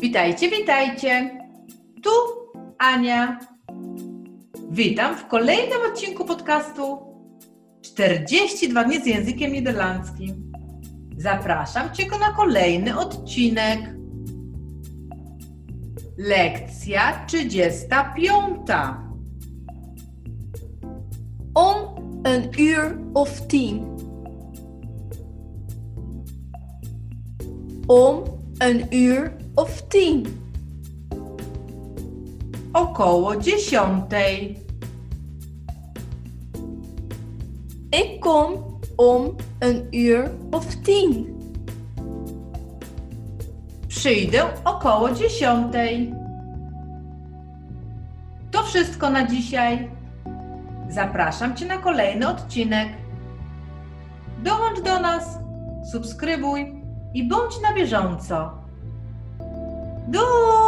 Witajcie, witajcie. Tu Ania. Witam w kolejnym odcinku podcastu 42 dni z językiem niderlandzkim. Zapraszam Cię na kolejny odcinek. Lekcja 35. Om een uur of tien. Om een uur of tien. Około dziesiątej. Ik kom om een uur of tien. Przyjdę około dziesiątej. To wszystko na dzisiaj. Zapraszam Cię na kolejny odcinek. Dołącz do nas, subskrybuj i bądź na bieżąco. do